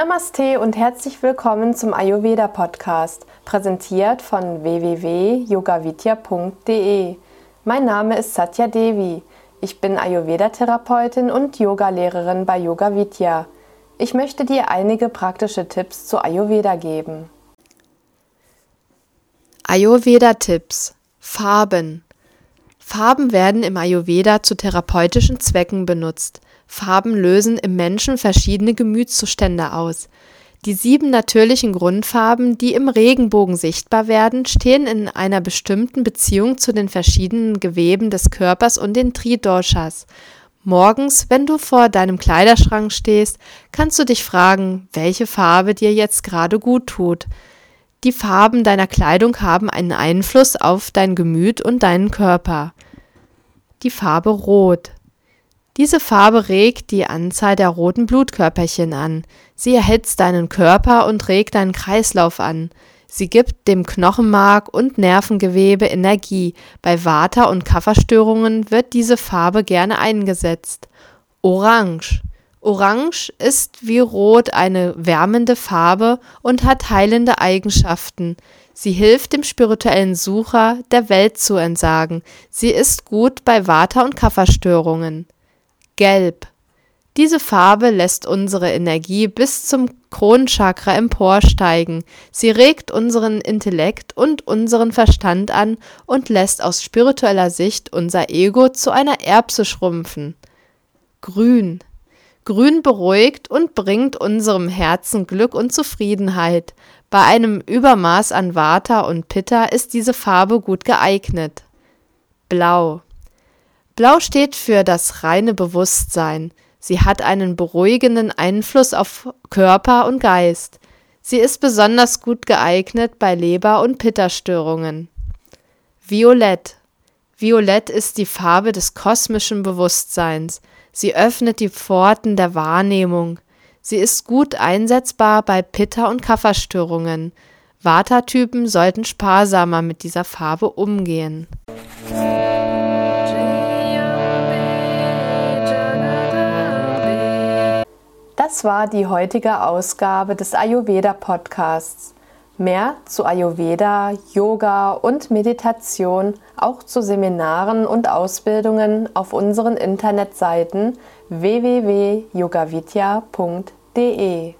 Namaste und herzlich willkommen zum Ayurveda Podcast, präsentiert von www.yogavidya.de. Mein Name ist Satya Devi. Ich bin Ayurveda-Therapeutin und Yogalehrerin bei Yoga Vidya. Ich möchte dir einige praktische Tipps zu Ayurveda geben. Ayurveda-Tipps Farben Farben werden im Ayurveda zu therapeutischen Zwecken benutzt. Farben lösen im Menschen verschiedene Gemütszustände aus. Die sieben natürlichen Grundfarben, die im Regenbogen sichtbar werden, stehen in einer bestimmten Beziehung zu den verschiedenen Geweben des Körpers und den Tridoshas. Morgens, wenn du vor deinem Kleiderschrank stehst, kannst du dich fragen, welche Farbe dir jetzt gerade gut tut. Die Farben deiner Kleidung haben einen Einfluss auf dein Gemüt und deinen Körper. Die Farbe Rot. Diese Farbe regt die Anzahl der roten Blutkörperchen an. Sie erhitzt deinen Körper und regt deinen Kreislauf an. Sie gibt dem Knochenmark und Nervengewebe Energie. Bei Vata- und Kafferstörungen wird diese Farbe gerne eingesetzt. Orange. Orange ist wie Rot eine wärmende Farbe und hat heilende Eigenschaften. Sie hilft dem spirituellen Sucher, der Welt zu entsagen. Sie ist gut bei Vata- und Kafferstörungen. Gelb. Diese Farbe lässt unsere Energie bis zum Kronchakra emporsteigen. Sie regt unseren Intellekt und unseren Verstand an und lässt aus spiritueller Sicht unser Ego zu einer Erbse schrumpfen. Grün. Grün beruhigt und bringt unserem Herzen Glück und Zufriedenheit. Bei einem Übermaß an Vata und Pitta ist diese Farbe gut geeignet. Blau. Blau steht für das reine Bewusstsein. Sie hat einen beruhigenden Einfluss auf Körper und Geist. Sie ist besonders gut geeignet bei Leber- und Pitta-Störungen. Violett. Violett ist die Farbe des kosmischen Bewusstseins. Sie öffnet die Pforten der Wahrnehmung. Sie ist gut einsetzbar bei Pitta- und Kafferstörungen. Vata-Typen sollten sparsamer mit dieser Farbe umgehen. Das war die heutige Ausgabe des Ayurveda Podcasts. Mehr zu Ayurveda, Yoga und Meditation, auch zu Seminaren und Ausbildungen auf unseren Internetseiten www.yogavidya.de.